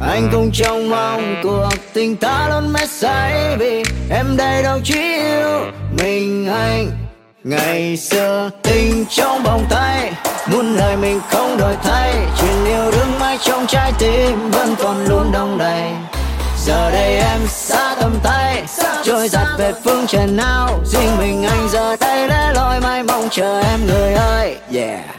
anh cũng trông mong cuộc tình ta luôn mê say vì em đây đâu chỉ yêu mình anh. Ngày xưa tình trong vòng tay, muôn lời mình không đổi thay. Chuyện yêu đương mãi trong trái tim vẫn còn luôn đong đầy. Giờ đây em xa tầm tay, trôi giặt về phương trời nào. Riêng mình anh giờ đây lẻ loi mai mong chờ em người ơi, yeah.